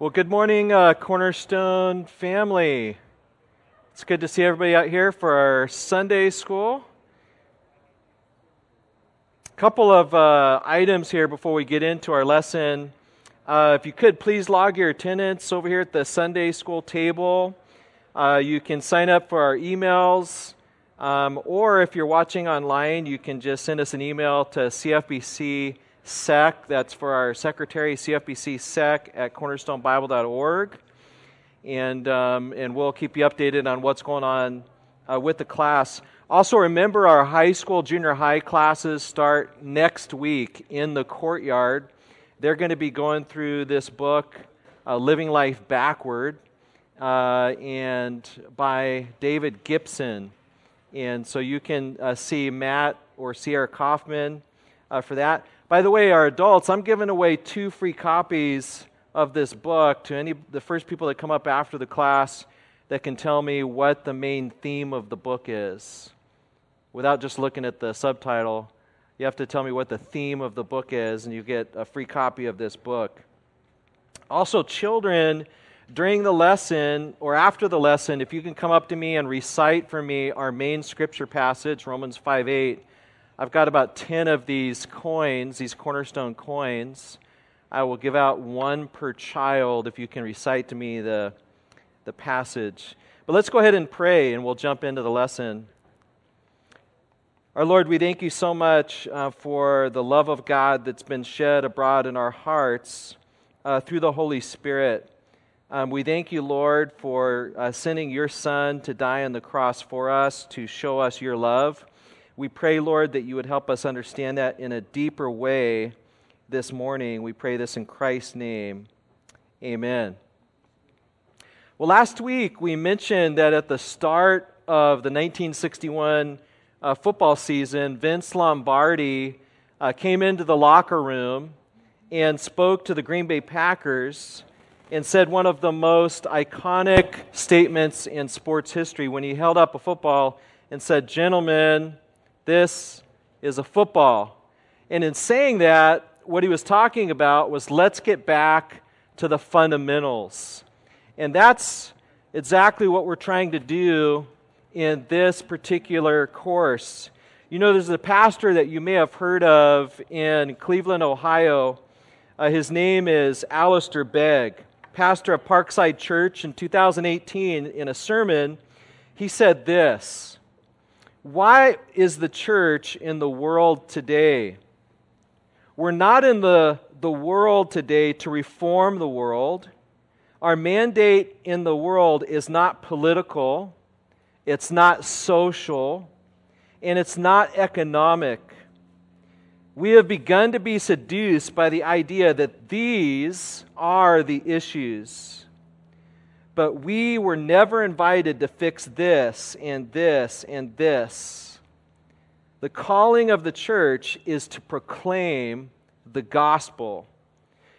Well, good morning, uh, Cornerstone family. It's good to see everybody out here for our Sunday school. A couple of uh, items here before we get into our lesson. Uh, if you could, please log your attendance over here at the Sunday school table. Uh, you can sign up for our emails, um, or if you're watching online, you can just send us an email to CFBC sec. That's for our secretary, CFBC sec at cornerstonebible.org. And, um, and we'll keep you updated on what's going on uh, with the class. Also, remember our high school, junior high classes start next week in the courtyard. They're going to be going through this book, uh, Living Life Backward, uh, and by David Gibson. And so you can uh, see Matt or Sierra Kaufman uh, for that. By the way, our adults, I'm giving away two free copies of this book to any the first people that come up after the class that can tell me what the main theme of the book is. Without just looking at the subtitle, you have to tell me what the theme of the book is, and you get a free copy of this book. Also, children, during the lesson or after the lesson, if you can come up to me and recite for me our main scripture passage, Romans 5 8, I've got about 10 of these coins, these cornerstone coins. I will give out one per child if you can recite to me the, the passage. But let's go ahead and pray and we'll jump into the lesson. Our Lord, we thank you so much uh, for the love of God that's been shed abroad in our hearts uh, through the Holy Spirit. Um, we thank you, Lord, for uh, sending your Son to die on the cross for us to show us your love. We pray, Lord, that you would help us understand that in a deeper way this morning. We pray this in Christ's name. Amen. Well, last week we mentioned that at the start of the 1961 uh, football season, Vince Lombardi uh, came into the locker room and spoke to the Green Bay Packers and said one of the most iconic statements in sports history when he held up a football and said, Gentlemen, this is a football. And in saying that, what he was talking about was let's get back to the fundamentals. And that's exactly what we're trying to do in this particular course. You know, there's a pastor that you may have heard of in Cleveland, Ohio. Uh, his name is Alistair Begg, pastor of Parkside Church in 2018. In a sermon, he said this why is the church in the world today? We're not in the, the world today to reform the world. Our mandate in the world is not political, it's not social, and it's not economic. We have begun to be seduced by the idea that these are the issues but we were never invited to fix this and this and this. The calling of the church is to proclaim the gospel.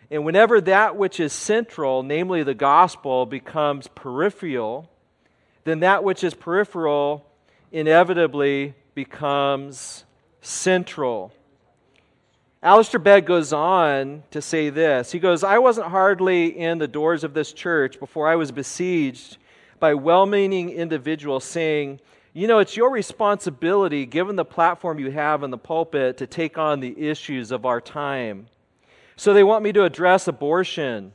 And whenever that which is central, namely the gospel, becomes peripheral, then that which is peripheral inevitably becomes central. Alistair Begg goes on to say this. He goes, I wasn't hardly in the doors of this church before I was besieged by well meaning individuals saying, You know, it's your responsibility, given the platform you have in the pulpit, to take on the issues of our time. So they want me to address abortion.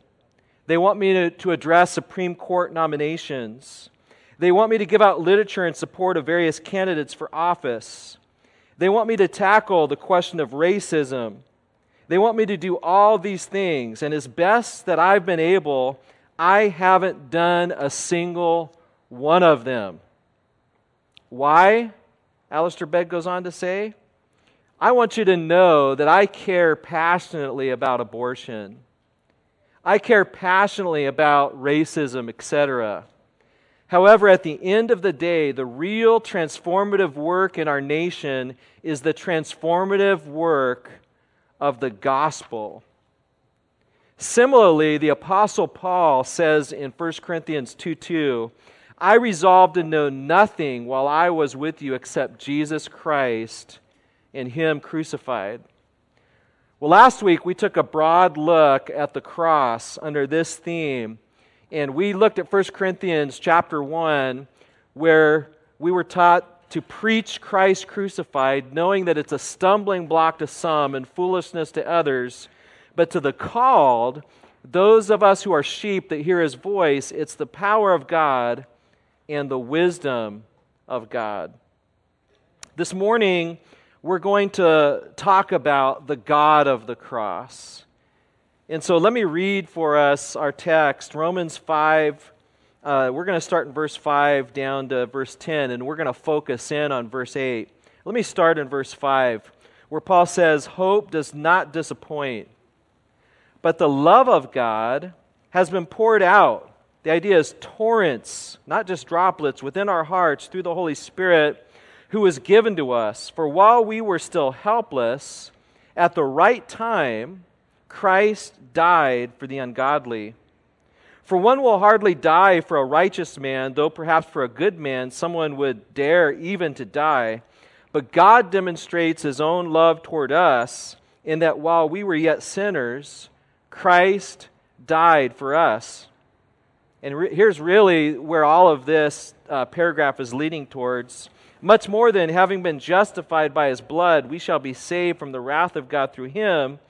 They want me to, to address Supreme Court nominations. They want me to give out literature in support of various candidates for office. They want me to tackle the question of racism. They want me to do all these things. And as best that I've been able, I haven't done a single one of them. Why? Alistair Begg goes on to say, I want you to know that I care passionately about abortion. I care passionately about racism, etc. However, at the end of the day, the real transformative work in our nation is the transformative work of the gospel. Similarly, the Apostle Paul says in 1 Corinthians 2 2, I resolved to know nothing while I was with you except Jesus Christ and Him crucified. Well, last week we took a broad look at the cross under this theme, and we looked at 1 Corinthians chapter 1, where we were taught to preach Christ crucified, knowing that it's a stumbling block to some and foolishness to others, but to the called, those of us who are sheep that hear his voice, it's the power of God and the wisdom of God. This morning, we're going to talk about the God of the cross. And so let me read for us our text, Romans 5. Uh, we're going to start in verse 5 down to verse 10, and we're going to focus in on verse 8. Let me start in verse 5, where Paul says, Hope does not disappoint, but the love of God has been poured out. The idea is torrents, not just droplets, within our hearts through the Holy Spirit who was given to us. For while we were still helpless, at the right time, Christ died for the ungodly. For one will hardly die for a righteous man, though perhaps for a good man someone would dare even to die. But God demonstrates his own love toward us in that while we were yet sinners, Christ died for us. And re- here's really where all of this uh, paragraph is leading towards. Much more than having been justified by his blood, we shall be saved from the wrath of God through him.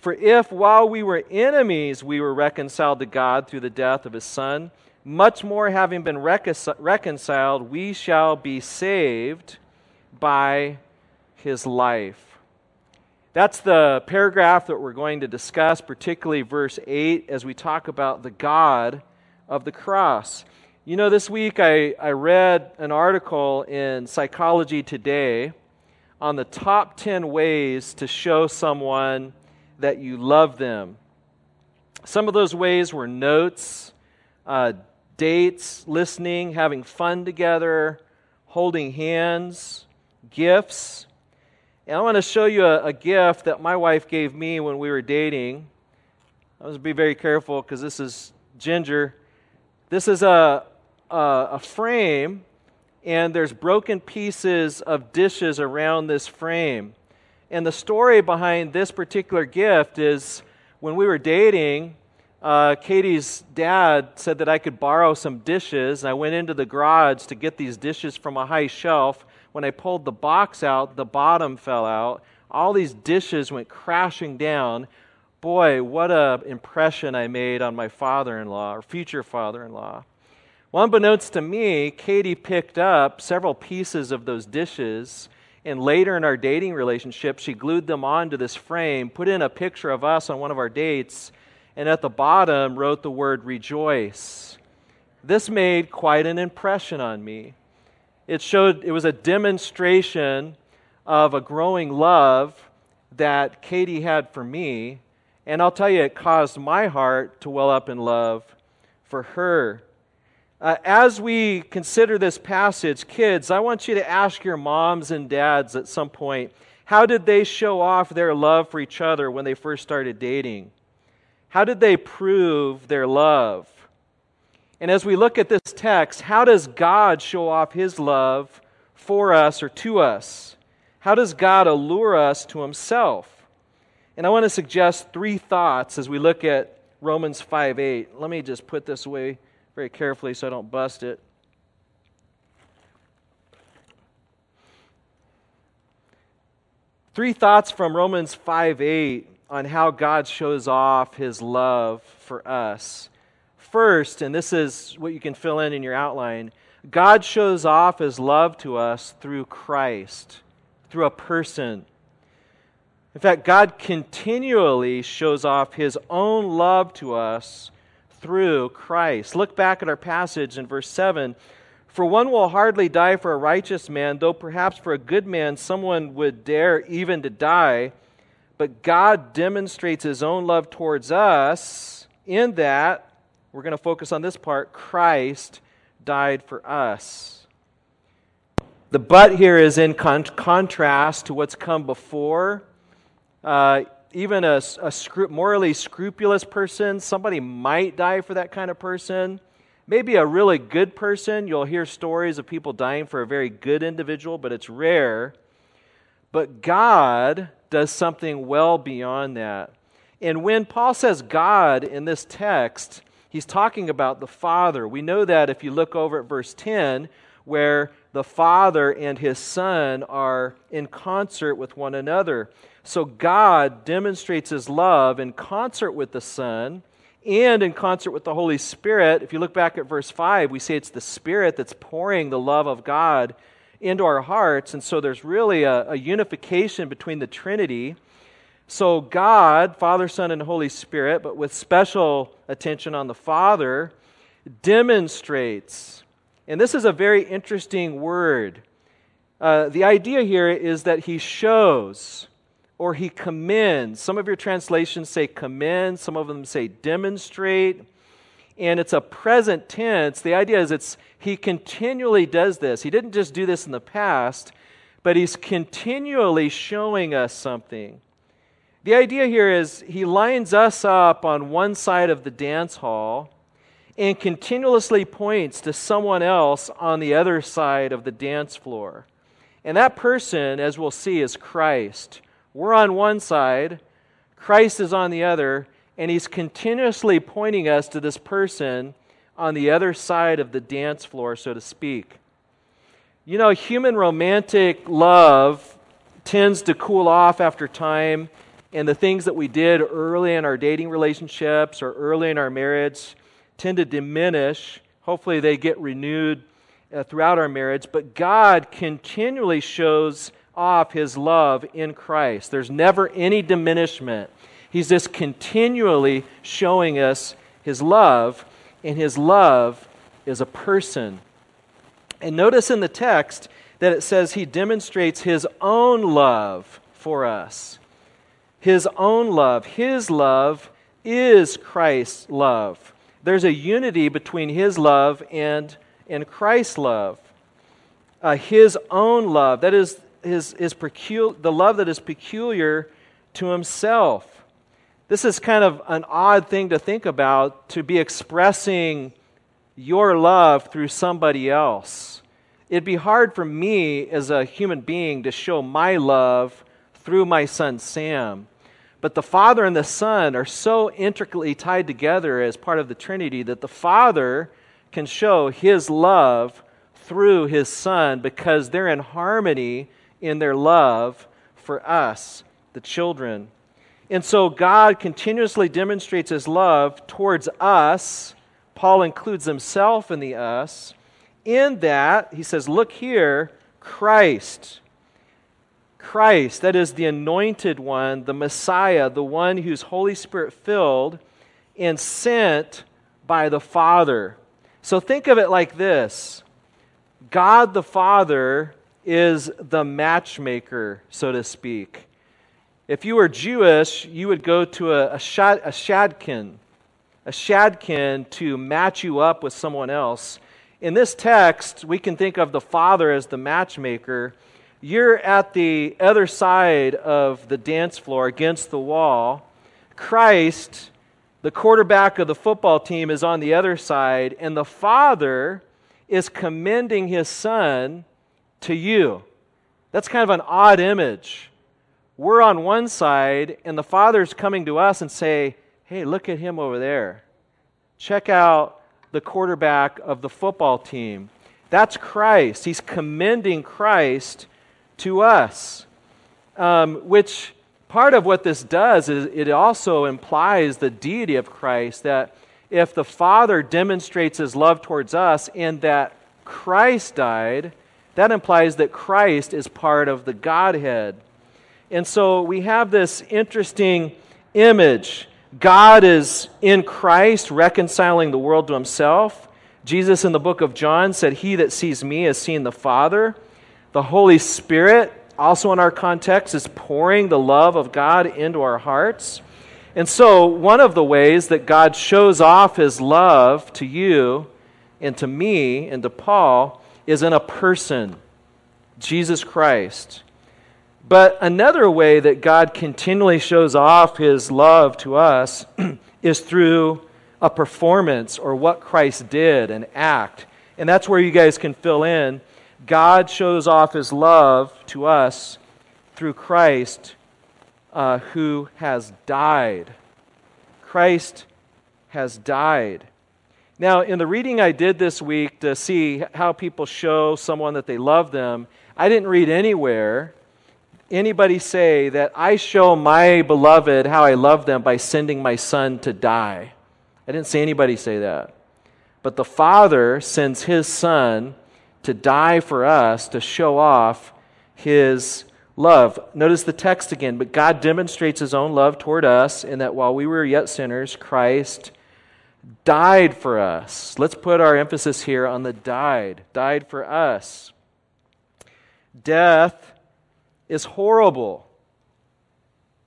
For if while we were enemies we were reconciled to God through the death of his Son, much more having been reconciled, we shall be saved by his life. That's the paragraph that we're going to discuss, particularly verse 8, as we talk about the God of the cross. You know, this week I, I read an article in Psychology Today on the top 10 ways to show someone that you love them. Some of those ways were notes, uh, dates, listening, having fun together, holding hands, gifts. And I want to show you a, a gift that my wife gave me when we were dating. I must be very careful because this is Ginger. This is a, uh, a frame, and there's broken pieces of dishes around this frame. And the story behind this particular gift is when we were dating, uh, Katie's dad said that I could borrow some dishes. I went into the garage to get these dishes from a high shelf. When I pulled the box out, the bottom fell out. All these dishes went crashing down. Boy, what an impression I made on my father in law, or future father in law. Well, unbeknownst to me, Katie picked up several pieces of those dishes, and later in our dating relationship, she glued them onto this frame, put in a picture of us on one of our dates, and at the bottom wrote the word rejoice. This made quite an impression on me. It showed it was a demonstration of a growing love that Katie had for me, and I'll tell you, it caused my heart to well up in love for her. Uh, as we consider this passage, kids, I want you to ask your moms and dads at some point how did they show off their love for each other when they first started dating? How did they prove their love? And as we look at this text, how does God show off his love for us or to us? How does God allure us to himself? And I want to suggest three thoughts as we look at Romans 5 8. Let me just put this away very carefully so I don't bust it. Three thoughts from Romans 5 8 on how God shows off his love for us. First, and this is what you can fill in in your outline, God shows off his love to us through Christ, through a person. In fact, God continually shows off his own love to us through Christ. Look back at our passage in verse 7. For one will hardly die for a righteous man, though perhaps for a good man someone would dare even to die. But God demonstrates his own love towards us in that, we're going to focus on this part, Christ died for us. The but here is in con- contrast to what's come before. Uh, even a, a scru- morally scrupulous person, somebody might die for that kind of person. Maybe a really good person, you'll hear stories of people dying for a very good individual, but it's rare. But God does something well beyond that. And when Paul says God in this text, he's talking about the Father. We know that if you look over at verse 10, where the Father and his Son are in concert with one another. So God demonstrates his love in concert with the Son and in concert with the Holy Spirit. If you look back at verse 5, we say it's the Spirit that's pouring the love of God into our hearts. And so there's really a, a unification between the Trinity. So God, Father, Son, and Holy Spirit, but with special attention on the Father, demonstrates. And this is a very interesting word. Uh, the idea here is that he shows or he commends. Some of your translations say commend, some of them say demonstrate. And it's a present tense. The idea is it's he continually does this. He didn't just do this in the past, but he's continually showing us something. The idea here is he lines us up on one side of the dance hall and continuously points to someone else on the other side of the dance floor. And that person, as we'll see, is Christ. We're on one side, Christ is on the other, and he's continuously pointing us to this person on the other side of the dance floor, so to speak. You know, human romantic love tends to cool off after time, and the things that we did early in our dating relationships or early in our marriage tend to diminish. Hopefully, they get renewed uh, throughout our marriage, but God continually shows off his love in Christ. There's never any diminishment. He's just continually showing us his love and his love is a person. And notice in the text that it says he demonstrates his own love for us. His own love. His love is Christ's love. There's a unity between his love and, and Christ's love. Uh, his own love. That is his, his pecul- the love that is peculiar to himself. This is kind of an odd thing to think about to be expressing your love through somebody else. It'd be hard for me as a human being to show my love through my son Sam. But the Father and the Son are so intricately tied together as part of the Trinity that the Father can show his love through his Son because they're in harmony in their love for us, the children. And so God continuously demonstrates his love towards us. Paul includes himself in the us. In that, he says, Look here, Christ. Christ, that is the anointed one, the Messiah, the one who's Holy Spirit filled and sent by the Father. So think of it like this God the Father is the matchmaker, so to speak. If you were Jewish, you would go to a, a, shad, a shadchan, a shadchan to match you up with someone else. In this text, we can think of the Father as the matchmaker. You're at the other side of the dance floor against the wall. Christ, the quarterback of the football team, is on the other side, and the Father is commending his Son to you. That's kind of an odd image we're on one side and the Father's coming to us and say, hey, look at him over there. Check out the quarterback of the football team. That's Christ. He's commending Christ to us, um, which part of what this does is it also implies the deity of Christ, that if the Father demonstrates his love towards us and that Christ died, that implies that Christ is part of the Godhead. And so we have this interesting image. God is in Christ reconciling the world to himself. Jesus in the book of John said, He that sees me has seen the Father. The Holy Spirit, also in our context, is pouring the love of God into our hearts. And so, one of the ways that God shows off his love to you and to me and to Paul is in a person, Jesus Christ. But another way that God continually shows off his love to us is through a performance or what Christ did, an act. And that's where you guys can fill in. God shows off his love to us through Christ uh, who has died. Christ has died. Now, in the reading I did this week to see how people show someone that they love them, I didn't read anywhere anybody say that I show my beloved how I love them by sending my son to die. I didn't see anybody say that. But the Father sends his son to die for us to show off his love. Notice the text again. But God demonstrates his own love toward us in that while we were yet sinners, Christ died for us. Let's put our emphasis here on the died. Died for us. Death is horrible.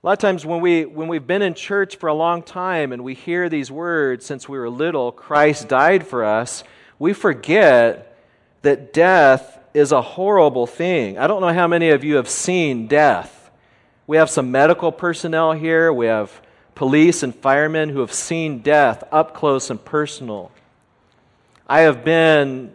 A lot of times when, we, when we've been in church for a long time and we hear these words since we were little, Christ died for us, we forget that death is a horrible thing. I don't know how many of you have seen death. We have some medical personnel here, we have police and firemen who have seen death up close and personal. I have been,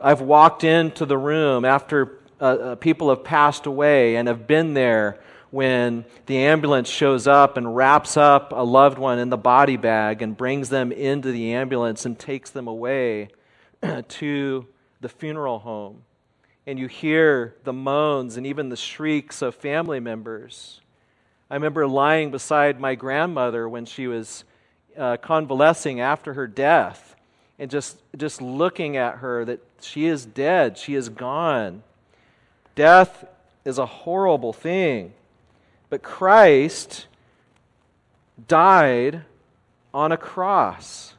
I've walked into the room after uh, uh, people have passed away and have been there when the ambulance shows up and wraps up a loved one in the body bag and brings them into the ambulance and takes them away to the funeral home. And you hear the moans and even the shrieks of family members. I remember lying beside my grandmother when she was uh, convalescing after her death and just, just looking at her that she is dead, she is gone. Death is a horrible thing. But Christ died on a cross.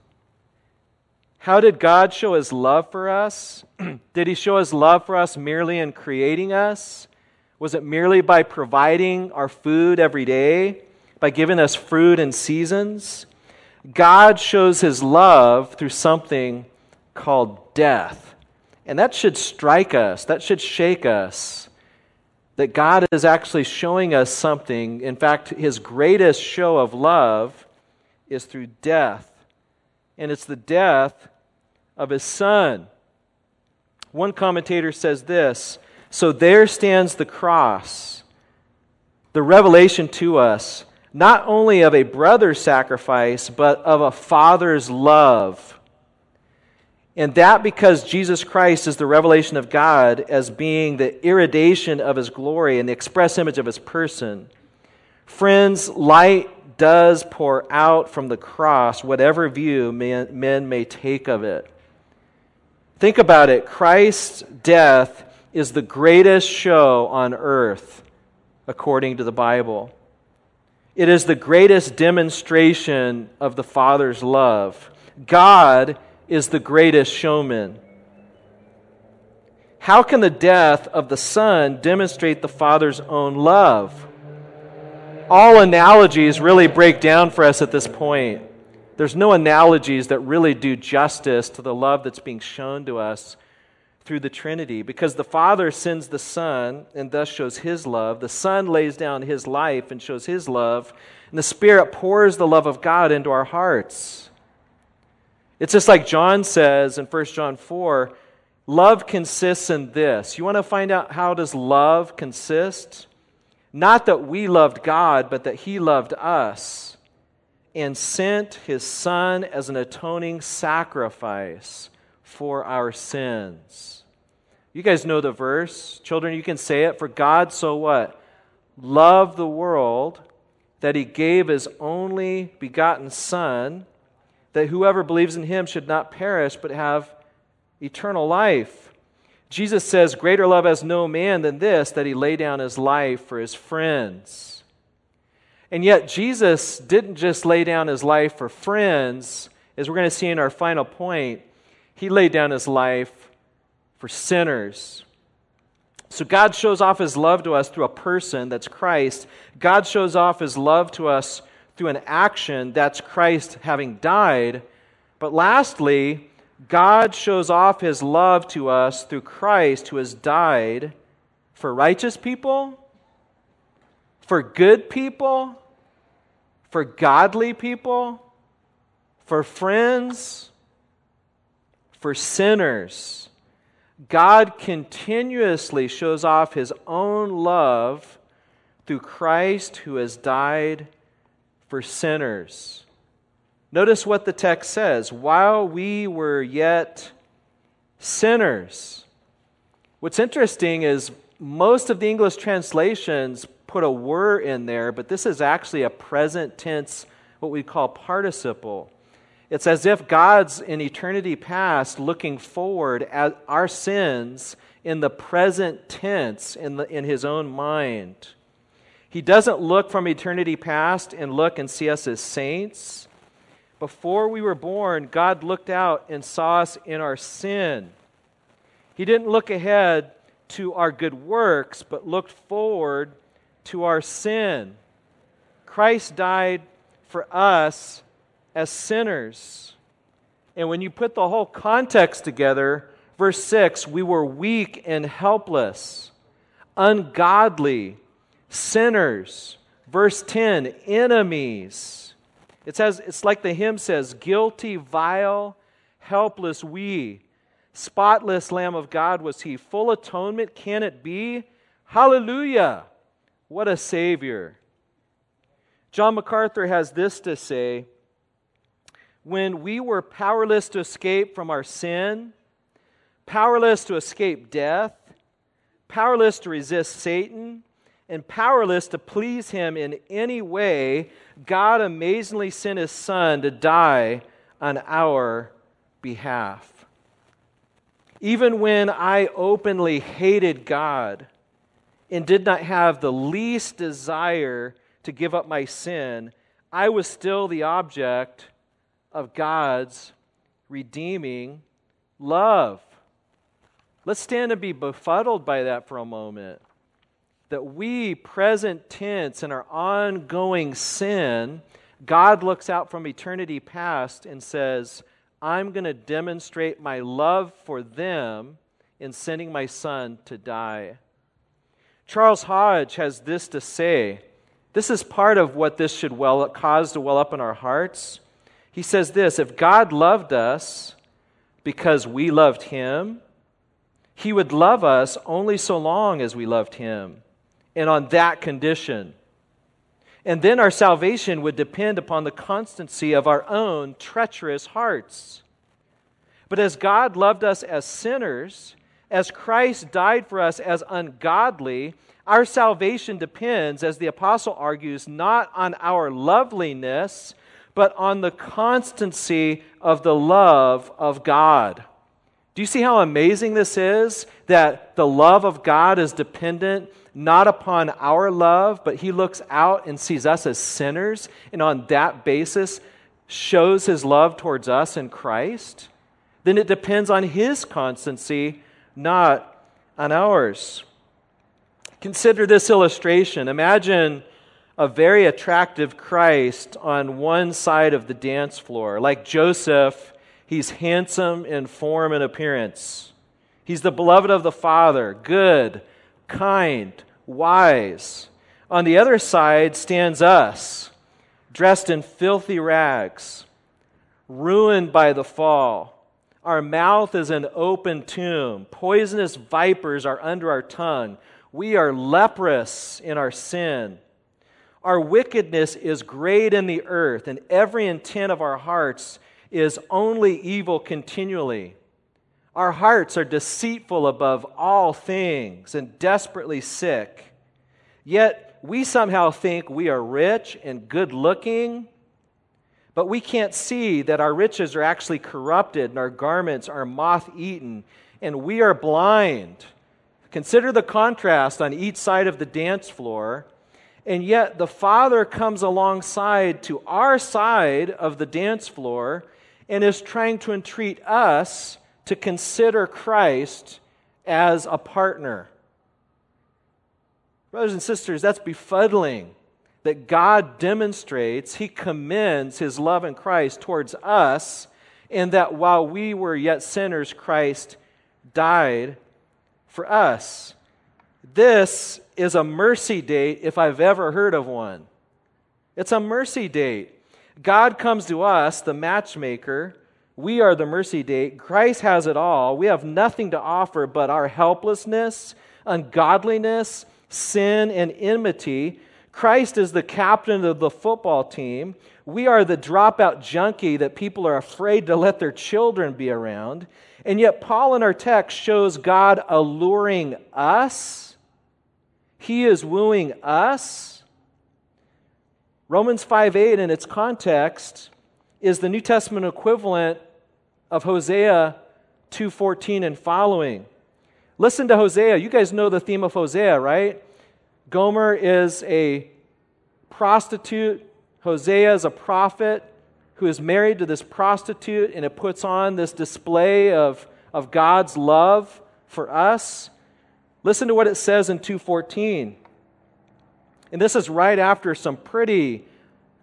How did God show his love for us? did he show his love for us merely in creating us? Was it merely by providing our food every day? By giving us fruit and seasons? God shows his love through something called death. And that should strike us, that should shake us. That God is actually showing us something. In fact, his greatest show of love is through death. And it's the death of his son. One commentator says this So there stands the cross, the revelation to us, not only of a brother's sacrifice, but of a father's love and that because Jesus Christ is the revelation of God as being the irradiation of his glory and the express image of his person. Friends, light does pour out from the cross, whatever view men, may take of it. Think about it Christ's death is the greatest show on earth, according to the Bible. It is the greatest demonstration of the Father's love. God is the greatest showman. How can the death of the Son demonstrate the Father's own love? All analogies really break down for us at this point. There's no analogies that really do justice to the love that's being shown to us through the Trinity because the Father sends the Son and thus shows His love. The Son lays down His life and shows His love. And the Spirit pours the love of God into our hearts. It's just like John says in 1 John 4 love consists in this. You want to find out how does love consist? Not that we loved God, but that He loved us and sent His Son as an atoning sacrifice for our sins. You guys know the verse. Children, you can say it. For God so what? Loved the world that He gave His only begotten Son that whoever believes in him should not perish but have eternal life. Jesus says, Greater love has no man than this, that he lay down his life for his friends. And yet, Jesus didn't just lay down his life for friends, as we're going to see in our final point, he laid down his life for sinners. So, God shows off his love to us through a person, that's Christ. God shows off his love to us through an action that's Christ having died. But lastly, God shows off his love to us through Christ who has died for righteous people, for good people, for godly people, for friends, for sinners. God continuously shows off his own love through Christ who has died for sinners. Notice what the text says while we were yet sinners. What's interesting is most of the English translations put a were in there, but this is actually a present tense, what we call participle. It's as if God's in eternity past looking forward at our sins in the present tense in, the, in his own mind. He doesn't look from eternity past and look and see us as saints. Before we were born, God looked out and saw us in our sin. He didn't look ahead to our good works, but looked forward to our sin. Christ died for us as sinners. And when you put the whole context together, verse 6 we were weak and helpless, ungodly, sinners. Verse 10 enemies. It says, it's like the hymn says, guilty, vile, helpless we. Spotless Lamb of God was he. Full atonement can it be? Hallelujah! What a Savior. John MacArthur has this to say When we were powerless to escape from our sin, powerless to escape death, powerless to resist Satan, and powerless to please him in any way, God amazingly sent his Son to die on our behalf. Even when I openly hated God, and did not have the least desire to give up my sin, I was still the object of God's redeeming love. Let's stand and be befuddled by that for a moment. That we, present tense, in our ongoing sin, God looks out from eternity past and says, I'm going to demonstrate my love for them in sending my son to die. Charles Hodge has this to say. This is part of what this should well, cause to well up in our hearts. He says this If God loved us because we loved him, he would love us only so long as we loved him, and on that condition. And then our salvation would depend upon the constancy of our own treacherous hearts. But as God loved us as sinners, as Christ died for us as ungodly, our salvation depends, as the apostle argues, not on our loveliness, but on the constancy of the love of God. Do you see how amazing this is? That the love of God is dependent not upon our love, but He looks out and sees us as sinners, and on that basis shows His love towards us in Christ? Then it depends on His constancy not on ours. Consider this illustration. Imagine a very attractive Christ on one side of the dance floor. Like Joseph, he's handsome in form and appearance. He's the beloved of the Father, good, kind, wise. On the other side stands us, dressed in filthy rags, ruined by the fall our mouth is an open tomb. Poisonous vipers are under our tongue. We are leprous in our sin. Our wickedness is great in the earth, and every intent of our hearts is only evil continually. Our hearts are deceitful above all things and desperately sick. Yet we somehow think we are rich and good looking but we can't see that our riches are actually corrupted and our garments are moth eaten, and we are blind. Consider the contrast on each side of the dance floor. And yet, the Father comes alongside to our side of the dance floor and is trying to entreat us to consider Christ as a partner. Brothers and sisters, that's befuddling that God demonstrates, He commends His love in Christ towards us, and that while we were yet sinners, Christ died for us. This is a mercy date if I've ever heard of one. It's a mercy date. God comes to us, the matchmaker. We are the mercy date. Christ has it all. We have nothing to offer but our helplessness, ungodliness, sin, and enmity. Christ is the captain of the football team. We are the dropout junkie that people are afraid to let their children be around. And yet, Paul in our text shows God alluring us. He is wooing us. Romans 5 8, in its context, is the New Testament equivalent of Hosea 2:14 and following. Listen to Hosea. You guys know the theme of Hosea, right? Gomer is a prostitute. Hosea is a prophet who is married to this prostitute, and it puts on this display of, of God's love for us. Listen to what it says in 214. And this is right after some pretty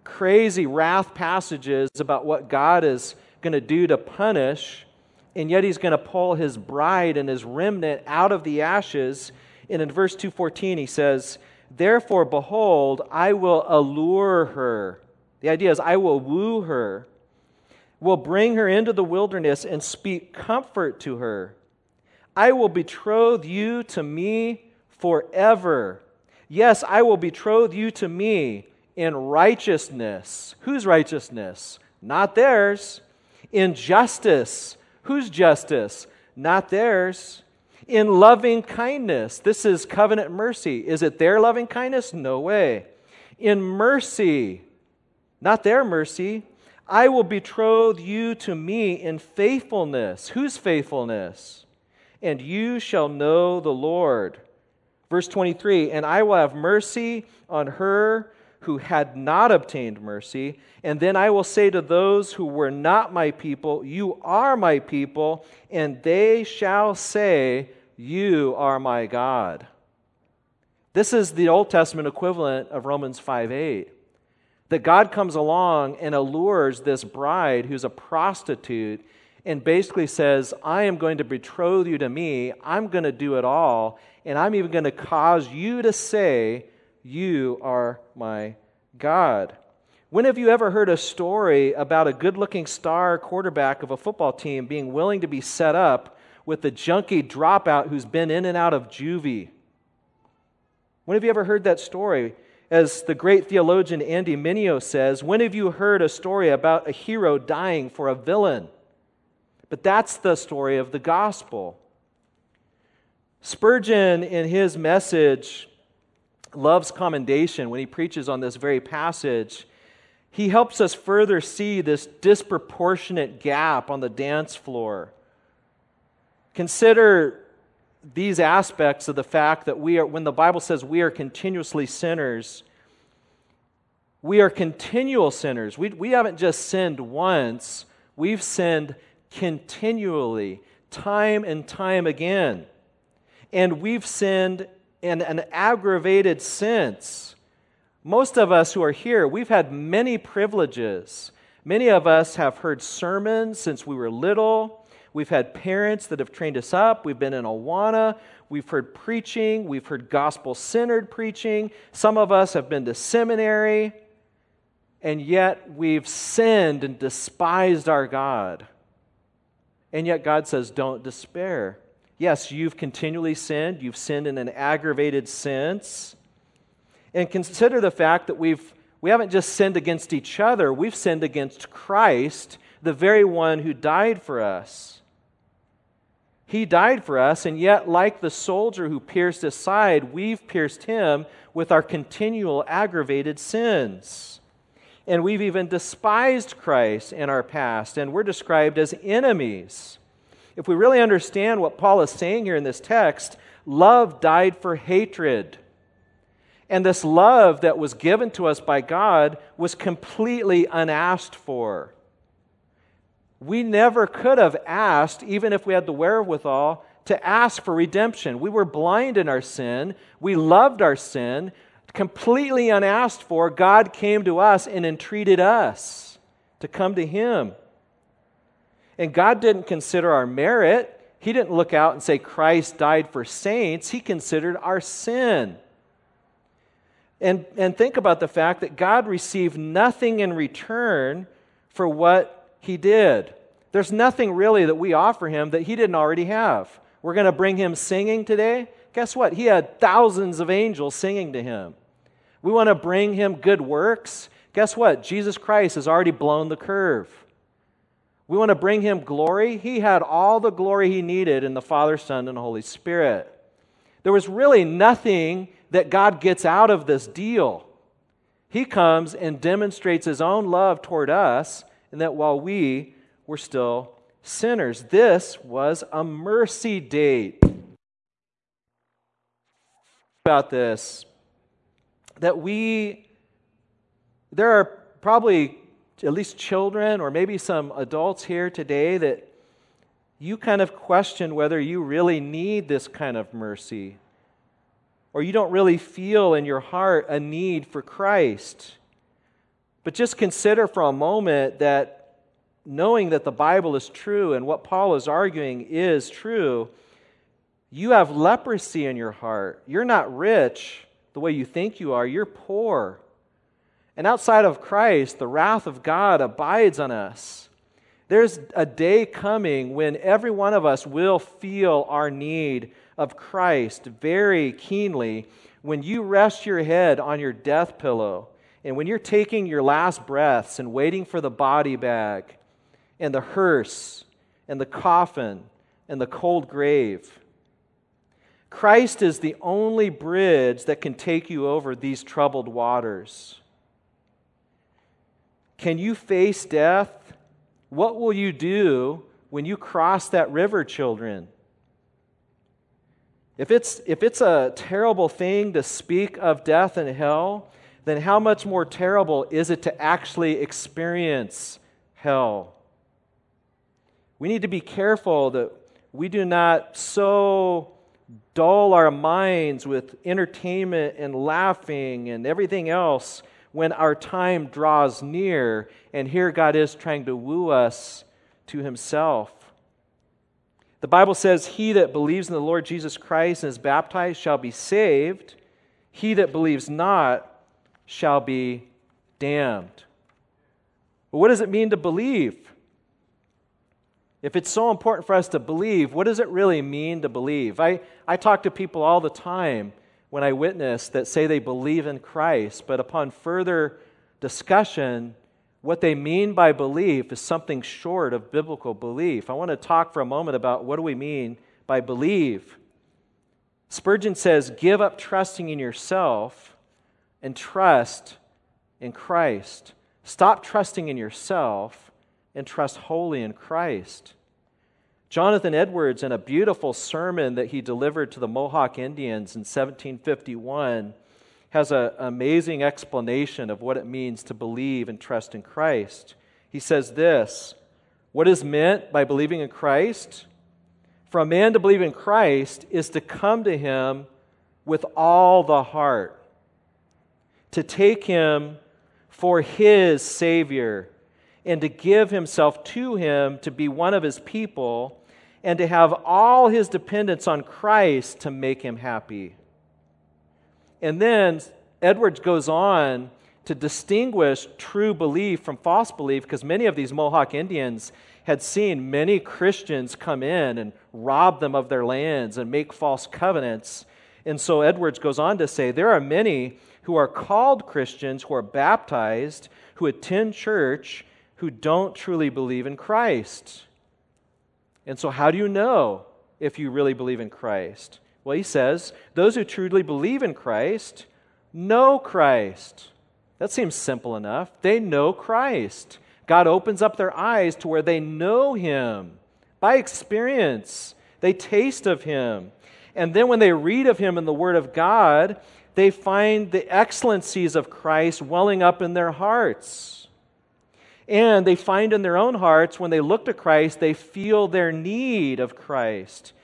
crazy wrath passages about what God is going to do to punish, and yet he's going to pull his bride and his remnant out of the ashes. And in verse 214, he says, Therefore, behold, I will allure her. The idea is, I will woo her, will bring her into the wilderness and speak comfort to her. I will betroth you to me forever. Yes, I will betroth you to me in righteousness. Whose righteousness? Not theirs. In justice. Whose justice? Not theirs. In loving kindness. This is covenant mercy. Is it their loving kindness? No way. In mercy. Not their mercy. I will betroth you to me in faithfulness. Whose faithfulness? And you shall know the Lord. Verse 23 And I will have mercy on her who had not obtained mercy. And then I will say to those who were not my people, You are my people, and they shall say, You are my God. This is the Old Testament equivalent of Romans 5 8. That God comes along and allures this bride who's a prostitute and basically says, I am going to betroth you to me. I'm going to do it all. And I'm even going to cause you to say, You are my God. When have you ever heard a story about a good looking star quarterback of a football team being willing to be set up with the junkie dropout who's been in and out of juvie? When have you ever heard that story? As the great theologian Andy Mineo says, when have you heard a story about a hero dying for a villain? But that's the story of the gospel. Spurgeon, in his message, Love's Commendation, when he preaches on this very passage, he helps us further see this disproportionate gap on the dance floor. Consider these aspects of the fact that we are, when the Bible says we are continuously sinners, we are continual sinners. We, we haven't just sinned once, we've sinned continually, time and time again. And we've sinned in an aggravated sense. Most of us who are here, we've had many privileges. Many of us have heard sermons since we were little. We've had parents that have trained us up. We've been in Awana. We've heard preaching. We've heard gospel centered preaching. Some of us have been to seminary. And yet we've sinned and despised our God. And yet God says, don't despair. Yes, you've continually sinned. You've sinned in an aggravated sense. And consider the fact that we've, we haven't just sinned against each other, we've sinned against Christ, the very one who died for us. He died for us, and yet, like the soldier who pierced his side, we've pierced him with our continual aggravated sins. And we've even despised Christ in our past, and we're described as enemies if we really understand what Paul is saying here in this text, love died for hatred. And this love that was given to us by God was completely unasked for. We never could have asked, even if we had the wherewithal, to ask for redemption. We were blind in our sin. We loved our sin. Completely unasked for, God came to us and entreated us to come to Him. And God didn't consider our merit. He didn't look out and say, Christ died for saints. He considered our sin. And, and think about the fact that God received nothing in return for what he did. There's nothing really that we offer him that he didn't already have. We're going to bring him singing today. Guess what? He had thousands of angels singing to him. We want to bring him good works. Guess what? Jesus Christ has already blown the curve. We want to bring him glory. He had all the glory he needed in the Father, Son, and Holy Spirit. There was really nothing that God gets out of this deal. He comes and demonstrates his own love toward us, and that while we were still sinners, this was a mercy date. About this, that we, there are probably at least children or maybe some adults here today that you kind of question whether you really need this kind of mercy or you don't really feel in your heart a need for Christ. But just consider for a moment that knowing that the Bible is true and what Paul is arguing is true, you have leprosy in your heart. You're not rich the way you think you are, you're poor. And outside of Christ, the wrath of God abides on us. There's a day coming when every one of us will feel our need of Christ very keenly when you rest your head on your death pillow and when you're taking your last breaths and waiting for the body bag and the hearse and the coffin and the cold grave. Christ is the only bridge that can take you over these troubled waters. Can you face death? What will you do when you cross that river, children? If it's, if it's a terrible thing to speak of death and hell, then how much more terrible is it to actually experience hell? We need to be careful that we do not so dull our minds with entertainment and laughing and everything else when our time draws near and here God is trying to woo us to Himself. The Bible says, He that believes in the Lord Jesus Christ and is baptized shall be saved. He that believes not shall be damned. But what does it mean to believe? If it's so important for us to believe, what does it really mean to believe? I, I talk to people all the time when I witness that say they believe in Christ, but upon further discussion, what they mean by belief is something short of biblical belief. I want to talk for a moment about what do we mean by believe. Spurgeon says, Give up trusting in yourself and trust in Christ. Stop trusting in yourself and trust wholly in Christ. Jonathan Edwards, in a beautiful sermon that he delivered to the Mohawk Indians in 1751, has an amazing explanation of what it means to believe and trust in Christ. He says this What is meant by believing in Christ? For a man to believe in Christ is to come to him with all the heart, to take him for his Savior, and to give himself to him to be one of his people, and to have all his dependence on Christ to make him happy. And then Edwards goes on to distinguish true belief from false belief because many of these Mohawk Indians had seen many Christians come in and rob them of their lands and make false covenants. And so Edwards goes on to say there are many who are called Christians, who are baptized, who attend church, who don't truly believe in Christ. And so, how do you know if you really believe in Christ? Well, he says, those who truly believe in Christ know Christ. That seems simple enough. They know Christ. God opens up their eyes to where they know Him by experience. They taste of Him. And then when they read of Him in the Word of God, they find the excellencies of Christ welling up in their hearts. And they find in their own hearts, when they look to Christ, they feel their need of Christ.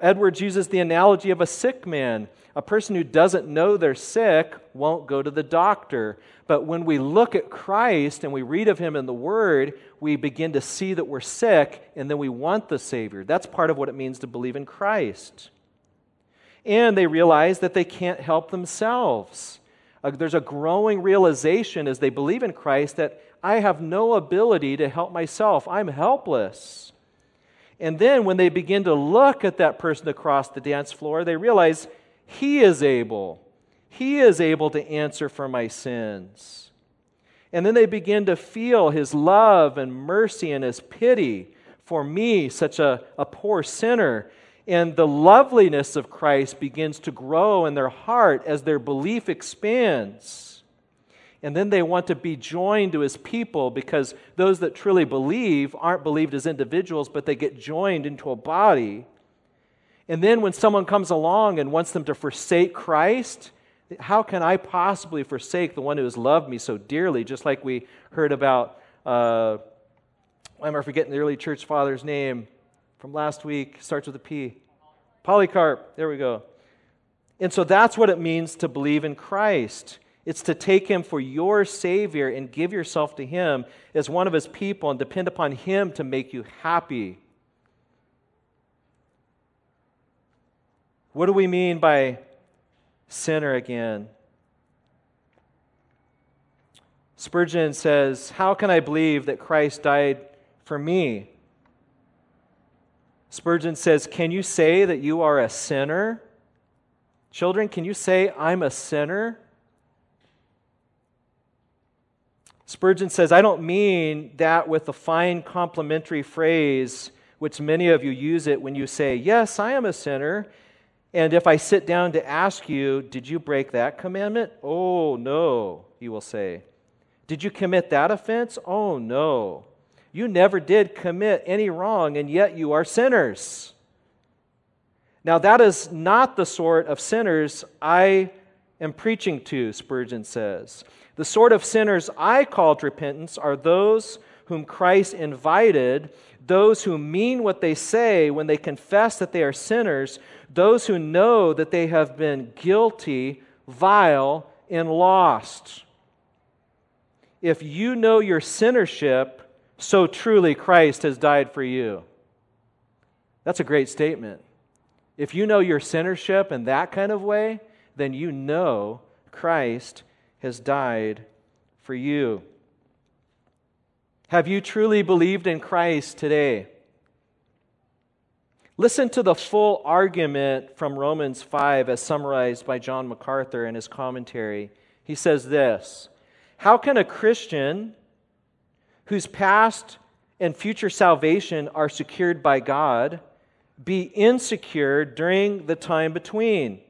Edwards uses the analogy of a sick man. A person who doesn't know they're sick won't go to the doctor. But when we look at Christ and we read of him in the Word, we begin to see that we're sick and then we want the Savior. That's part of what it means to believe in Christ. And they realize that they can't help themselves. Uh, there's a growing realization as they believe in Christ that I have no ability to help myself, I'm helpless. And then when they begin to look at that person across the dance floor, they realize he is able. He is able to answer for my sins. And then they begin to feel his love and mercy and his pity for me, such a, a poor sinner. And the loveliness of Christ begins to grow in their heart as their belief expands. And then they want to be joined to his people because those that truly believe aren't believed as individuals, but they get joined into a body. And then when someone comes along and wants them to forsake Christ, how can I possibly forsake the one who has loved me so dearly? Just like we heard about, uh, I'm forgetting the early church father's name from last week, starts with a P. Polycarp, there we go. And so that's what it means to believe in Christ. It's to take him for your Savior and give yourself to him as one of his people and depend upon him to make you happy. What do we mean by sinner again? Spurgeon says, How can I believe that Christ died for me? Spurgeon says, Can you say that you are a sinner? Children, can you say, I'm a sinner? Spurgeon says, I don't mean that with the fine complimentary phrase which many of you use it when you say, Yes, I am a sinner. And if I sit down to ask you, Did you break that commandment? Oh, no, you will say. Did you commit that offense? Oh, no. You never did commit any wrong, and yet you are sinners. Now, that is not the sort of sinners I am preaching to, Spurgeon says. The sort of sinners I call to repentance are those whom Christ invited, those who mean what they say when they confess that they are sinners, those who know that they have been guilty, vile, and lost. If you know your sinnership, so truly Christ has died for you. That's a great statement. If you know your sinnership in that kind of way, then you know Christ has died for you. Have you truly believed in Christ today? Listen to the full argument from Romans 5 as summarized by John MacArthur in his commentary. He says this How can a Christian whose past and future salvation are secured by God be insecure during the time between?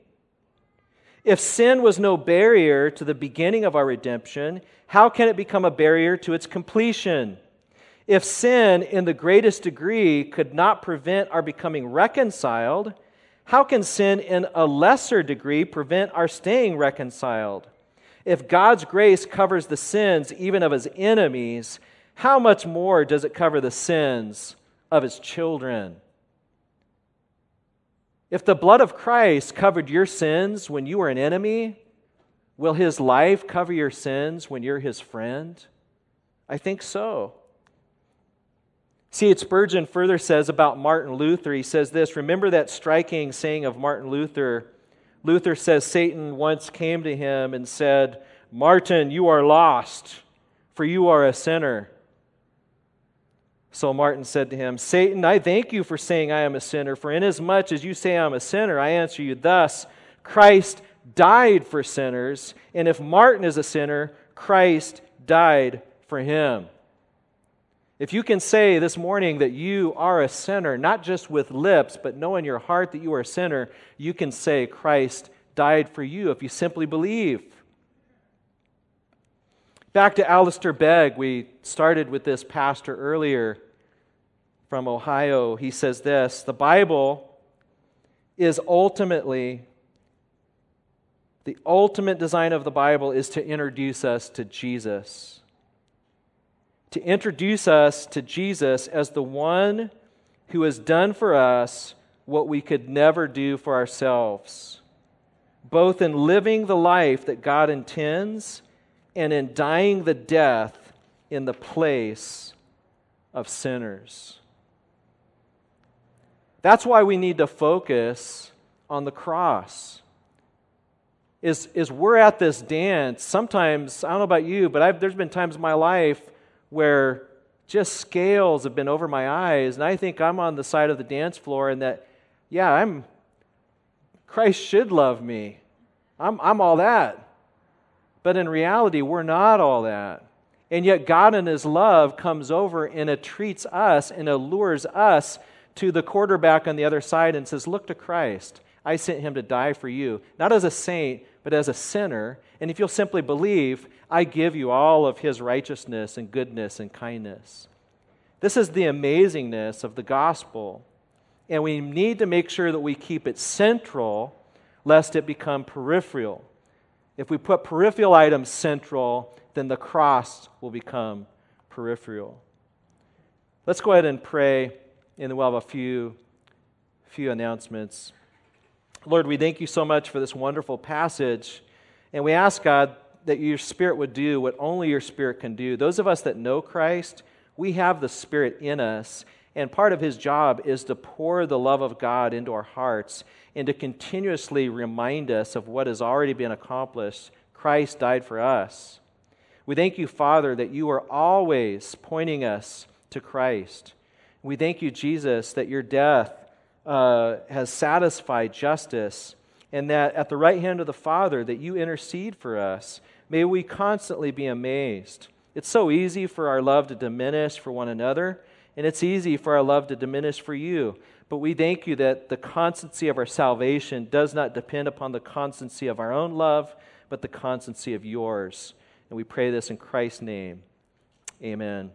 If sin was no barrier to the beginning of our redemption, how can it become a barrier to its completion? If sin, in the greatest degree, could not prevent our becoming reconciled, how can sin, in a lesser degree, prevent our staying reconciled? If God's grace covers the sins even of his enemies, how much more does it cover the sins of his children? If the blood of Christ covered your sins when you were an enemy, will his life cover your sins when you're his friend? I think so. C.H. Spurgeon further says about Martin Luther, he says this Remember that striking saying of Martin Luther? Luther says Satan once came to him and said, Martin, you are lost, for you are a sinner. So Martin said to him, Satan, I thank you for saying I am a sinner, for inasmuch as you say I am a sinner, I answer you thus Christ died for sinners, and if Martin is a sinner, Christ died for him. If you can say this morning that you are a sinner, not just with lips, but know in your heart that you are a sinner, you can say Christ died for you if you simply believe. Back to Alistair Begg, we started with this pastor earlier from Ohio. He says this The Bible is ultimately, the ultimate design of the Bible is to introduce us to Jesus. To introduce us to Jesus as the one who has done for us what we could never do for ourselves, both in living the life that God intends and in dying the death in the place of sinners. That's why we need to focus on the cross. Is, is we're at this dance. Sometimes, I don't know about you, but I've, there's been times in my life where just scales have been over my eyes, and I think I'm on the side of the dance floor, and that, yeah, I'm, Christ should love me. I'm, I'm all that. But in reality, we're not all that. And yet, God in His love comes over and entreats us and allures us to the quarterback on the other side and says, Look to Christ. I sent Him to die for you, not as a saint, but as a sinner. And if you'll simply believe, I give you all of His righteousness and goodness and kindness. This is the amazingness of the gospel. And we need to make sure that we keep it central lest it become peripheral. If we put peripheral items central, then the cross will become peripheral. Let's go ahead and pray, and we'll have a few, few announcements. Lord, we thank you so much for this wonderful passage, and we ask, God, that your Spirit would do what only your Spirit can do. Those of us that know Christ, we have the Spirit in us, and part of his job is to pour the love of God into our hearts and to continuously remind us of what has already been accomplished. Christ died for us. We thank you, Father, that you are always pointing us to Christ. We thank you, Jesus, that your death uh, has satisfied justice and that at the right hand of the Father that you intercede for us. May we constantly be amazed. It's so easy for our love to diminish for one another, and it's easy for our love to diminish for you. But we thank you that the constancy of our salvation does not depend upon the constancy of our own love, but the constancy of yours. And we pray this in Christ's name. Amen.